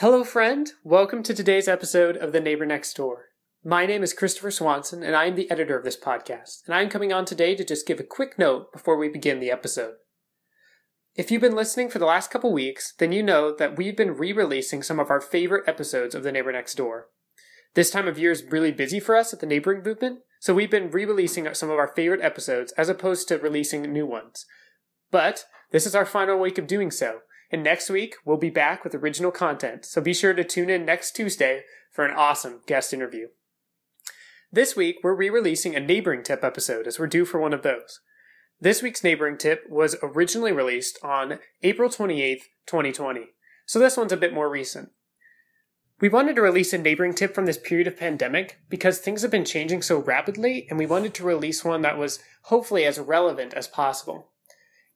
Hello, friend. Welcome to today's episode of The Neighbor Next Door. My name is Christopher Swanson, and I am the editor of this podcast, and I am coming on today to just give a quick note before we begin the episode. If you've been listening for the last couple weeks, then you know that we've been re releasing some of our favorite episodes of The Neighbor Next Door. This time of year is really busy for us at the neighboring movement, so we've been re releasing some of our favorite episodes as opposed to releasing new ones. But this is our final week of doing so, and next week, we'll be back with original content, so be sure to tune in next Tuesday for an awesome guest interview. This week, we're re releasing a neighboring tip episode as we're due for one of those. This week's neighboring tip was originally released on April 28th, 2020, so this one's a bit more recent. We wanted to release a neighboring tip from this period of pandemic because things have been changing so rapidly, and we wanted to release one that was hopefully as relevant as possible.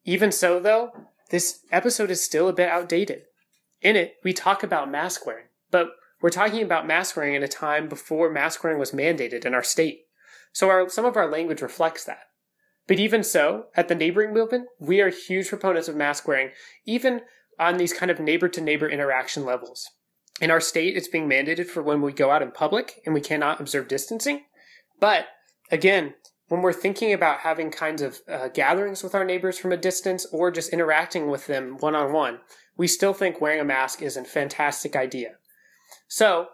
Even so, though, this episode is still a bit outdated. In it, we talk about mask wearing, but we're talking about mask wearing in a time before mask wearing was mandated in our state. So our, some of our language reflects that. But even so, at the neighboring movement, we are huge proponents of mask wearing, even on these kind of neighbor to neighbor interaction levels. In our state, it's being mandated for when we go out in public and we cannot observe distancing. But again, when we're thinking about having kinds of uh, gatherings with our neighbors from a distance or just interacting with them one on one, we still think wearing a mask is a fantastic idea. So,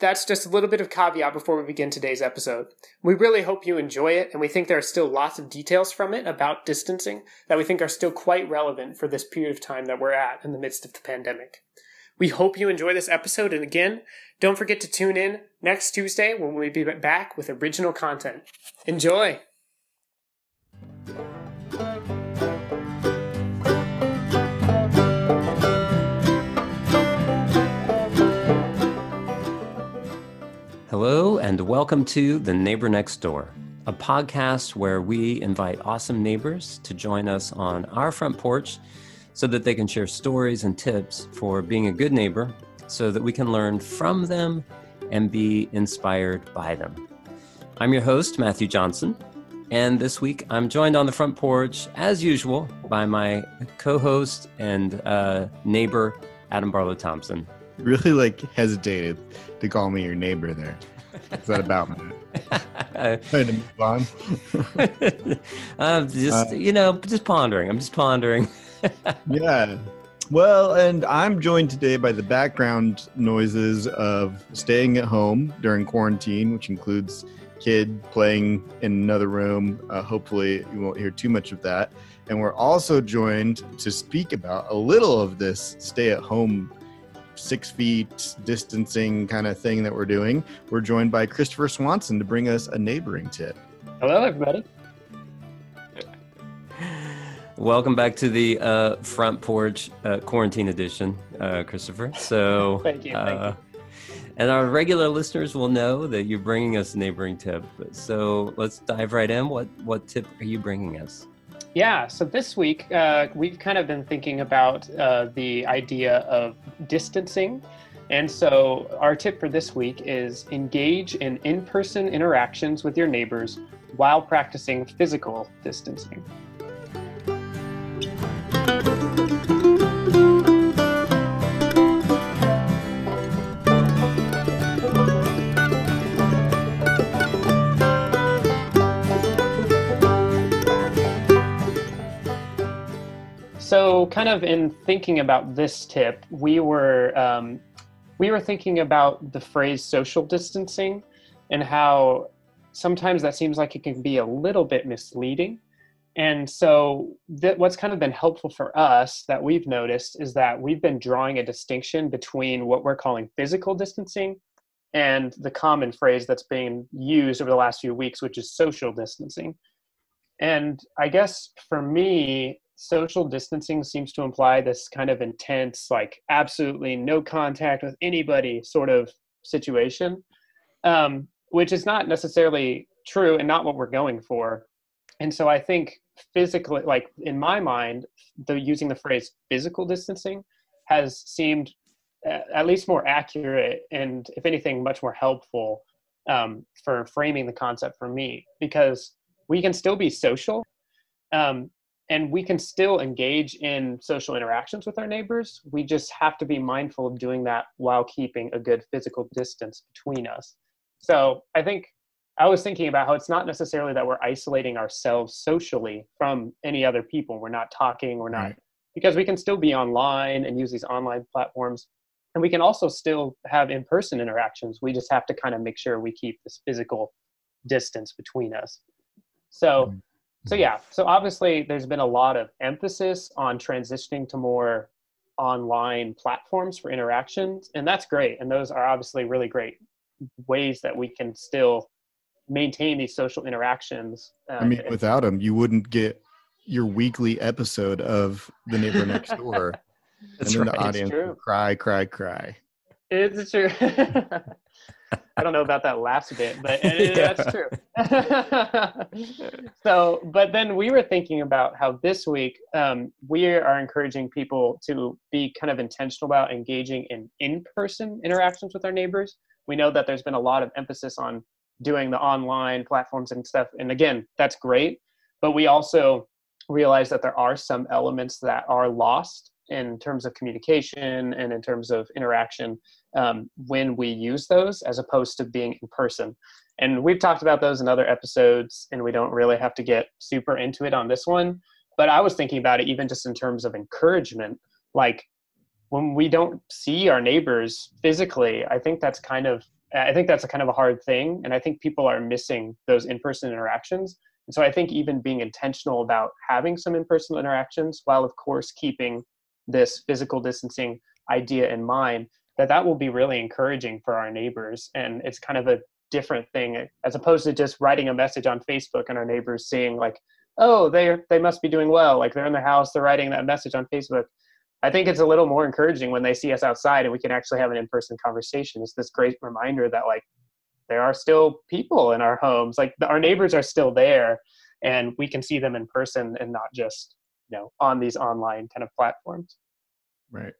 that's just a little bit of caveat before we begin today's episode. We really hope you enjoy it, and we think there are still lots of details from it about distancing that we think are still quite relevant for this period of time that we're at in the midst of the pandemic. We hope you enjoy this episode, and again, don't forget to tune in next Tuesday when we'll be back with original content. Enjoy! Hello, and welcome to The Neighbor Next Door, a podcast where we invite awesome neighbors to join us on our front porch so that they can share stories and tips for being a good neighbor so that we can learn from them and be inspired by them. I'm your host, Matthew Johnson, and this week I'm joined on the front porch, as usual, by my co host and uh, neighbor, Adam Barlow Thompson. Really like hesitated to call me your neighbor there. Is that about, me? Trying to move on. I'm just, uh, you know, just pondering. I'm just pondering. yeah. Well, and I'm joined today by the background noises of staying at home during quarantine, which includes kid playing in another room. Uh, hopefully, you won't hear too much of that. And we're also joined to speak about a little of this stay at home, six feet distancing kind of thing that we're doing. We're joined by Christopher Swanson to bring us a neighboring tip. Hello, everybody. Welcome back to the uh, front porch uh, quarantine edition, uh, Christopher. So, thank you, thank uh, and our regular listeners will know that you're bringing us a neighboring tip. So let's dive right in. What what tip are you bringing us? Yeah, so this week uh, we've kind of been thinking about uh, the idea of distancing. And so, our tip for this week is engage in in person interactions with your neighbors while practicing physical distancing. Kind of in thinking about this tip, we were um, we were thinking about the phrase social distancing and how sometimes that seems like it can be a little bit misleading. And so, that what's kind of been helpful for us that we've noticed is that we've been drawing a distinction between what we're calling physical distancing and the common phrase that's being used over the last few weeks, which is social distancing. And I guess for me, social distancing seems to imply this kind of intense, like absolutely no contact with anybody sort of situation, um, which is not necessarily true and not what we're going for. And so I think physically, like in my mind, the using the phrase physical distancing has seemed at least more accurate and, if anything, much more helpful um, for framing the concept for me because we can still be social um, and we can still engage in social interactions with our neighbors. We just have to be mindful of doing that while keeping a good physical distance between us. So I think I was thinking about how it's not necessarily that we're isolating ourselves socially from any other people. We're not talking, we're not, right. because we can still be online and use these online platforms. And we can also still have in person interactions. We just have to kind of make sure we keep this physical distance between us. So, mm-hmm. So yeah, so obviously there's been a lot of emphasis on transitioning to more online platforms for interactions, and that's great. And those are obviously really great ways that we can still maintain these social interactions. Uh, I mean, without them, you wouldn't get your weekly episode of The Neighbor Next Door. and then right. the audience cry, cry, cry. It's true. I don't know about that last bit, but it, yeah. that's true. so, but then we were thinking about how this week um, we are encouraging people to be kind of intentional about engaging in in-person interactions with our neighbors. We know that there's been a lot of emphasis on doing the online platforms and stuff. And again, that's great. But we also realize that there are some elements that are lost in terms of communication and in terms of interaction um, when we use those as opposed to being in person. And we've talked about those in other episodes, and we don't really have to get super into it on this one. But I was thinking about it even just in terms of encouragement. Like when we don't see our neighbors physically, I think that's kind of I think that's a kind of a hard thing, and I think people are missing those in-person interactions. And so I think even being intentional about having some in-person interactions, while of course keeping this physical distancing idea in mind, that that will be really encouraging for our neighbors, and it's kind of a different thing as opposed to just writing a message on Facebook and our neighbors seeing like, oh, they they must be doing well, like they're in their house, they're writing that message on Facebook. I think it's a little more encouraging when they see us outside and we can actually have an in-person conversation. It's this great reminder that like there are still people in our homes, like our neighbors are still there, and we can see them in person and not just you know on these online kind of platforms. Right.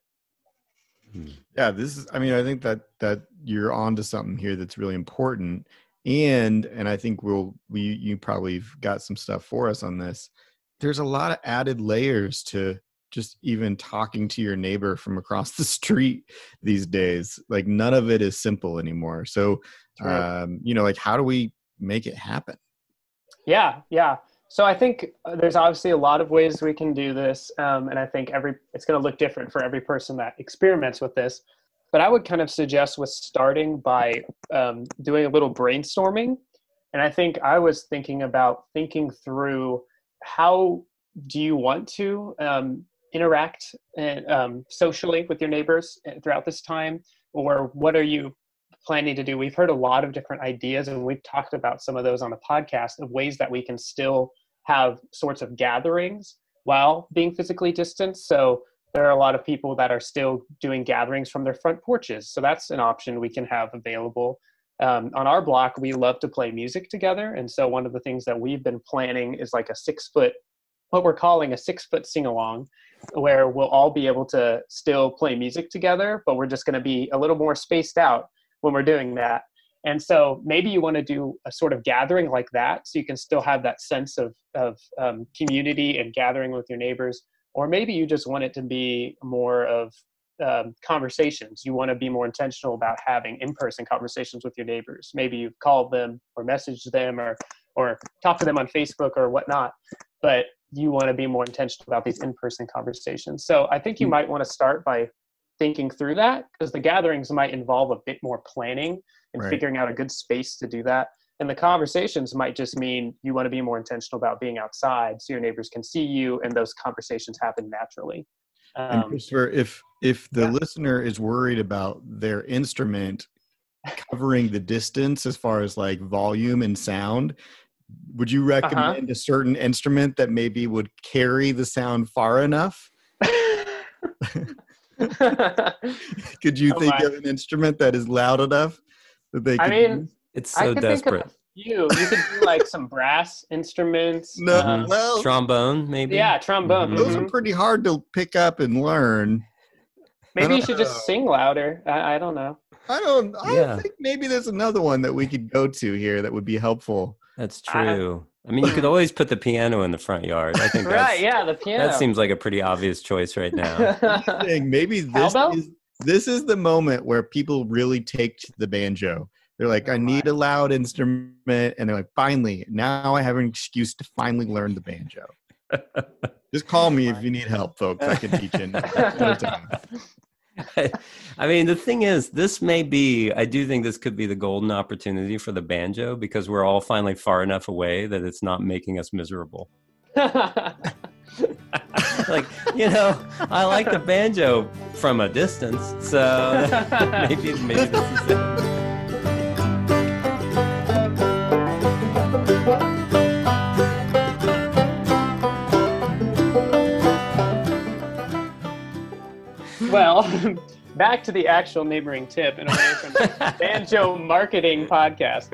Yeah, this is. I mean, I think that that you're onto something here that's really important, and and I think we'll we you probably got some stuff for us on this. There's a lot of added layers to just even talking to your neighbor from across the street these days like none of it is simple anymore so um you know like how do we make it happen yeah yeah so i think uh, there's obviously a lot of ways we can do this um, and i think every it's going to look different for every person that experiments with this. But i would kind of suggest with starting by um, doing a little brainstorming. And i think i was thinking about thinking through how do you want to um, interact and, um, socially with your neighbors uh, throughout this time? Or what are you planning to do? We've heard a lot of different ideas and we've talked about some of those on the podcast of ways that we can still have sorts of gatherings while being physically distanced. So there are a lot of people that are still doing gatherings from their front porches. So that's an option we can have available. Um, on our block we love to play music together. And so one of the things that we've been planning is like a six foot what we're calling a six foot sing along where we'll all be able to still play music together, but we're just going to be a little more spaced out when we're doing that. And so maybe you want to do a sort of gathering like that so you can still have that sense of, of um, community and gathering with your neighbors. Or maybe you just want it to be more of um, conversations. You want to be more intentional about having in person conversations with your neighbors. Maybe you've called them or messaged them or, or talked to them on Facebook or whatnot. But you want to be more intentional about these in-person conversations. So I think you hmm. might want to start by thinking through that because the gatherings might involve a bit more planning and right. figuring out a good space to do that. And the conversations might just mean you want to be more intentional about being outside so your neighbors can see you and those conversations happen naturally. Um, and Christopher, if if the yeah. listener is worried about their instrument covering the distance as far as like volume and sound, would you uh-huh. recommend uh-huh. a certain instrument that maybe would carry the sound far enough? Could you oh think my. of an instrument that is loud enough that they? I mean, use? it's so desperate. You you could do like some brass instruments. No, um, well, trombone maybe. Yeah, trombone. Mm-hmm. Those are pretty hard to pick up and learn. Maybe you should know. just sing louder. I, I don't know. I don't. I yeah. think maybe there's another one that we could go to here that would be helpful. That's true. I mean, you could always put the piano in the front yard. I think that's, right, yeah, the piano. that seems like a pretty obvious choice right now. Maybe this Cowbell? is this is the moment where people really take to the banjo. They're like, Oh I need a loud instrument, and they're like, finally, now I have an excuse to finally learn the banjo. Just call me if you need help, folks. I can teach in no time. I mean, the thing is, this may be, I do think this could be the golden opportunity for the banjo because we're all finally far enough away that it's not making us miserable. like, you know, I like the banjo from a distance, so maybe, maybe this is it. well, back to the actual neighboring tip and away from the banjo marketing podcast.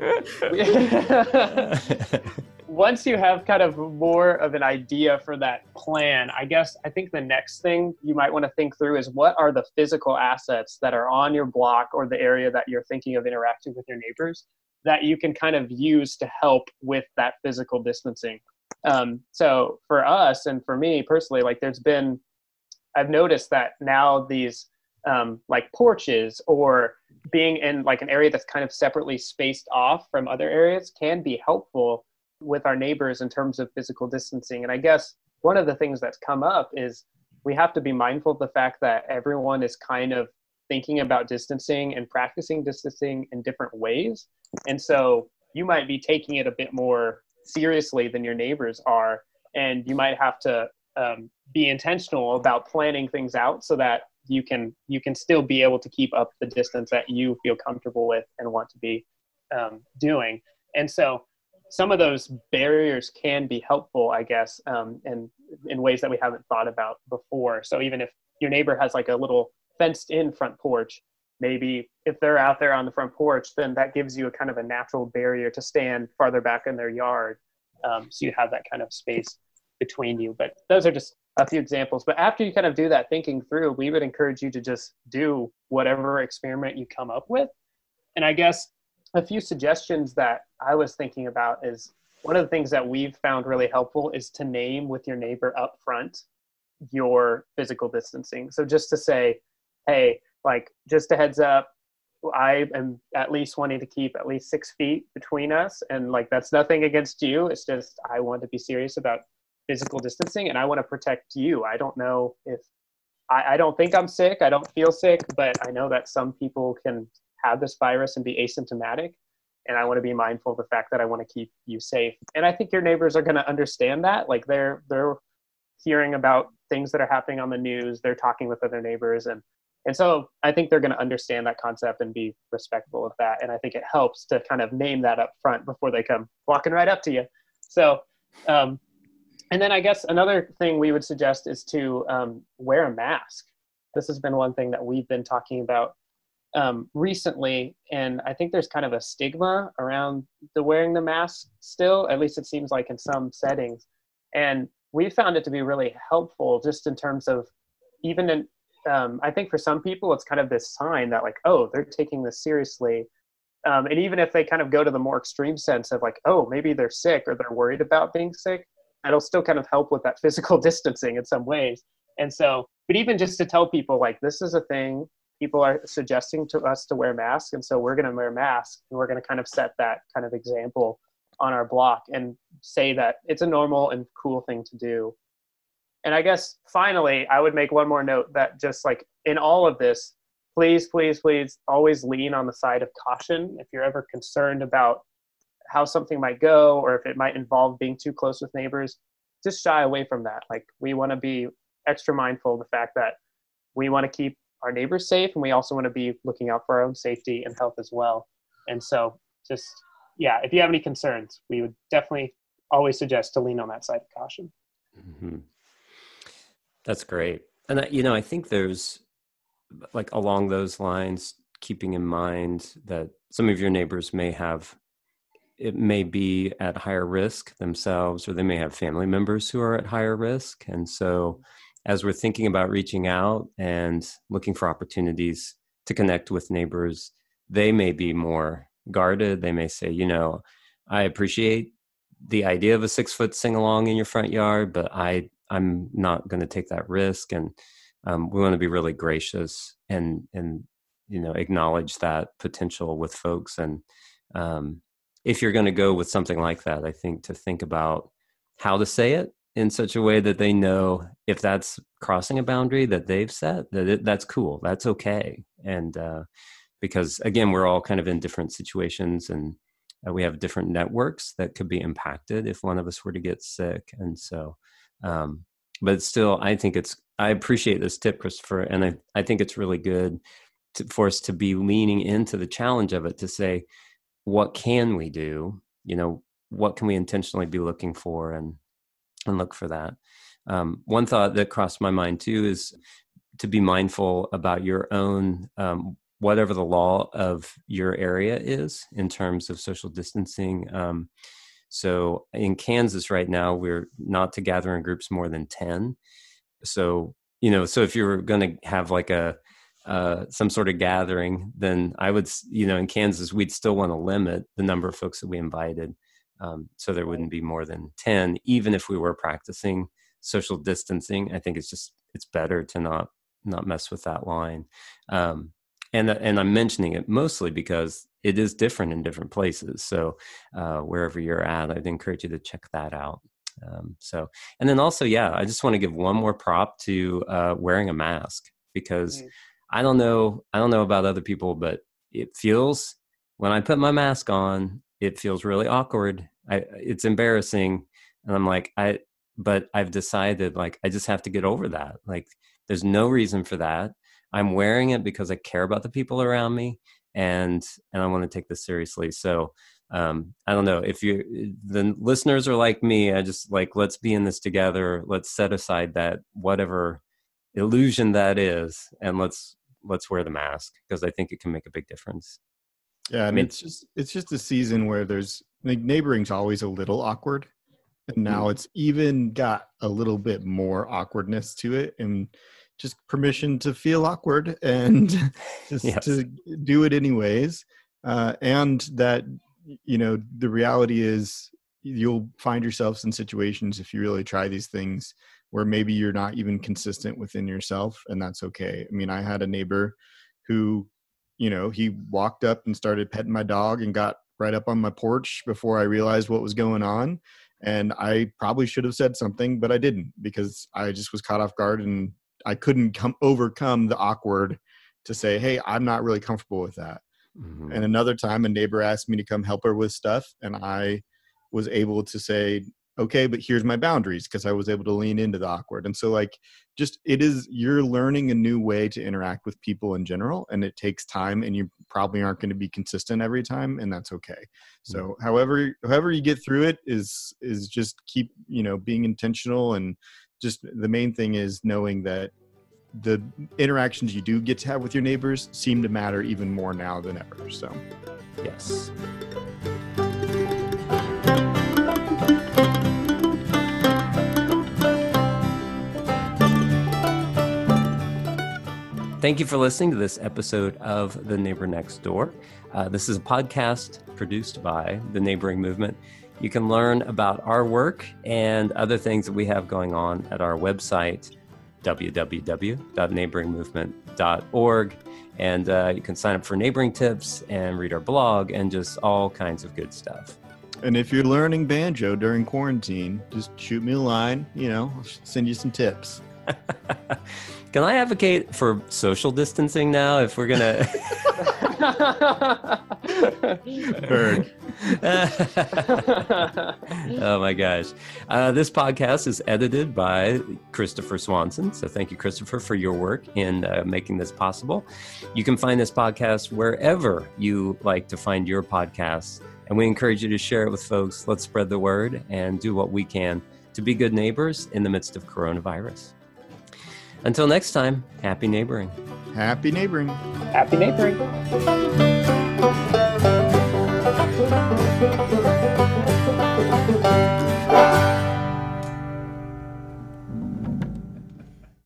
Once you have kind of more of an idea for that plan, I guess I think the next thing you might want to think through is what are the physical assets that are on your block or the area that you're thinking of interacting with your neighbors that you can kind of use to help with that physical distancing. Um, so for us and for me personally, like there's been I've noticed that now these um, like porches or being in like an area that's kind of separately spaced off from other areas can be helpful with our neighbors in terms of physical distancing. And I guess one of the things that's come up is we have to be mindful of the fact that everyone is kind of thinking about distancing and practicing distancing in different ways. And so you might be taking it a bit more seriously than your neighbors are. And you might have to um, be intentional about planning things out so that you can you can still be able to keep up the distance that you feel comfortable with and want to be um, doing. And so some of those barriers can be helpful, I guess, um, in in ways that we haven't thought about before. So even if your neighbor has like a little fenced in front porch, maybe if they're out there on the front porch, then that gives you a kind of a natural barrier to stand farther back in their yard. Um, so you have that kind of space between you. But those are just a few examples. But after you kind of do that thinking through, we would encourage you to just do whatever experiment you come up with. And I guess a few suggestions that I was thinking about is one of the things that we've found really helpful is to name with your neighbor up front your physical distancing. So just to say, hey, like just a heads up, I am at least wanting to keep at least six feet between us. And like that's nothing against you. It's just I want to be serious about physical distancing and I want to protect you. I don't know if I, I don't think I'm sick. I don't feel sick, but I know that some people can have this virus and be asymptomatic. And I want to be mindful of the fact that I want to keep you safe. And I think your neighbors are going to understand that. Like they're they're hearing about things that are happening on the news. They're talking with other neighbors, and and so I think they're going to understand that concept and be respectful of that. And I think it helps to kind of name that up front before they come walking right up to you. So, um, and then I guess another thing we would suggest is to um, wear a mask. This has been one thing that we've been talking about um, recently, and I think there's kind of a stigma around the wearing the mask still. At least it seems like in some settings, and we found it to be really helpful just in terms of even in. Um, I think for some people, it's kind of this sign that like, oh, they're taking this seriously. Um, and even if they kind of go to the more extreme sense of like, oh, maybe they're sick or they're worried about being sick, it'll still kind of help with that physical distancing in some ways. And so, but even just to tell people like this is a thing, people are suggesting to us to wear masks, and so we're going to wear masks, and we're going to kind of set that kind of example on our block and say that it's a normal and cool thing to do. And I guess finally, I would make one more note that just like in all of this, please, please, please always lean on the side of caution. If you're ever concerned about how something might go or if it might involve being too close with neighbors, just shy away from that. Like we want to be extra mindful of the fact that we want to keep our neighbors safe and we also want to be looking out for our own safety and health as well. And so just yeah, if you have any concerns, we would definitely always suggest to lean on that side of caution. hmm That's great. And, I, you know, I think there's like along those lines, keeping in mind that some of your neighbors may have, it may be at higher risk themselves, or they may have family members who are at higher risk. And so, as we're thinking about reaching out and looking for opportunities to connect with neighbors, they may be more guarded. They may say, you know, I appreciate the idea of a six foot sing along in your front yard, but I I'm not going to take that risk, and um, we want to be really gracious and and you know acknowledge that potential with folks. And um, if you're going to go with something like that, I think to think about how to say it in such a way that they know if that's crossing a boundary that they've set that it, that's cool that's okay. And uh, because again we're all kind of in different situations and uh, we have different networks that could be impacted if one of us were to get sick. And so um, but still i think it's i appreciate this tip christopher and i, I think it's really good to, for us to be leaning into the challenge of it to say what can we do? You know what can we intentionally be looking for? And and look for that um, one thought that crossed my mind too is to be mindful about your own um, whatever the law of your area is in terms of social distancing. Um, so in Kansas right now, we're not to gather in groups more than 10. So, you know, so if you're going to have like a, uh, some sort of gathering, then I would, you know, in Kansas, we'd still want to limit the number of folks that we invited. Um, so there wouldn't be more than 10, even if we were practicing social distancing. I think it's just, it's better to not, not mess with that line. Um, and and I'm mentioning it mostly because it is different in different places. So uh, wherever you're at, I'd encourage you to check that out. Um, so and then also, yeah, I just want to give one more prop to uh, wearing a mask because mm-hmm. I don't know I don't know about other people, but it feels when I put my mask on, it feels really awkward. I, it's embarrassing, and I'm like I. But I've decided like I just have to get over that. Like there's no reason for that I'm wearing it because I care about the people around me and and I want to take this seriously. So um, I don't know if you the listeners are like me. I just like let's be in this together. Let's set aside that whatever illusion that is, and let's let's wear the mask because I think it can make a big difference. Yeah, and I mean, it's just it's just a season where there's like neighboring's always a little awkward, and now mm-hmm. it's even got a little bit more awkwardness to it, and just permission to feel awkward and just yes. to do it anyways uh, and that you know the reality is you'll find yourselves in situations if you really try these things where maybe you're not even consistent within yourself and that's okay i mean i had a neighbor who you know he walked up and started petting my dog and got right up on my porch before i realized what was going on and i probably should have said something but i didn't because i just was caught off guard and I couldn't come overcome the awkward to say, "Hey, I'm not really comfortable with that." Mm-hmm. And another time, a neighbor asked me to come help her with stuff, and I was able to say, "Okay, but here's my boundaries," because I was able to lean into the awkward. And so, like, just it is you're learning a new way to interact with people in general, and it takes time, and you probably aren't going to be consistent every time, and that's okay. So, mm-hmm. however, however you get through it is is just keep you know being intentional and just the main thing is knowing that the interactions you do get to have with your neighbors seem to matter even more now than ever. So, yes. Thank you for listening to this episode of The Neighbor Next Door. Uh, this is a podcast produced by the Neighboring Movement. You can learn about our work and other things that we have going on at our website, www.neighboringmovement.org. And uh, you can sign up for neighboring tips and read our blog and just all kinds of good stuff. And if you're learning banjo during quarantine, just shoot me a line. You know, I'll send you some tips. Can I advocate for social distancing now if we're going to? Bird. oh my gosh. Uh, this podcast is edited by Christopher Swanson. So thank you, Christopher, for your work in uh, making this possible. You can find this podcast wherever you like to find your podcasts. And we encourage you to share it with folks. Let's spread the word and do what we can to be good neighbors in the midst of coronavirus. Until next time, happy neighboring. Happy neighboring. Happy neighboring.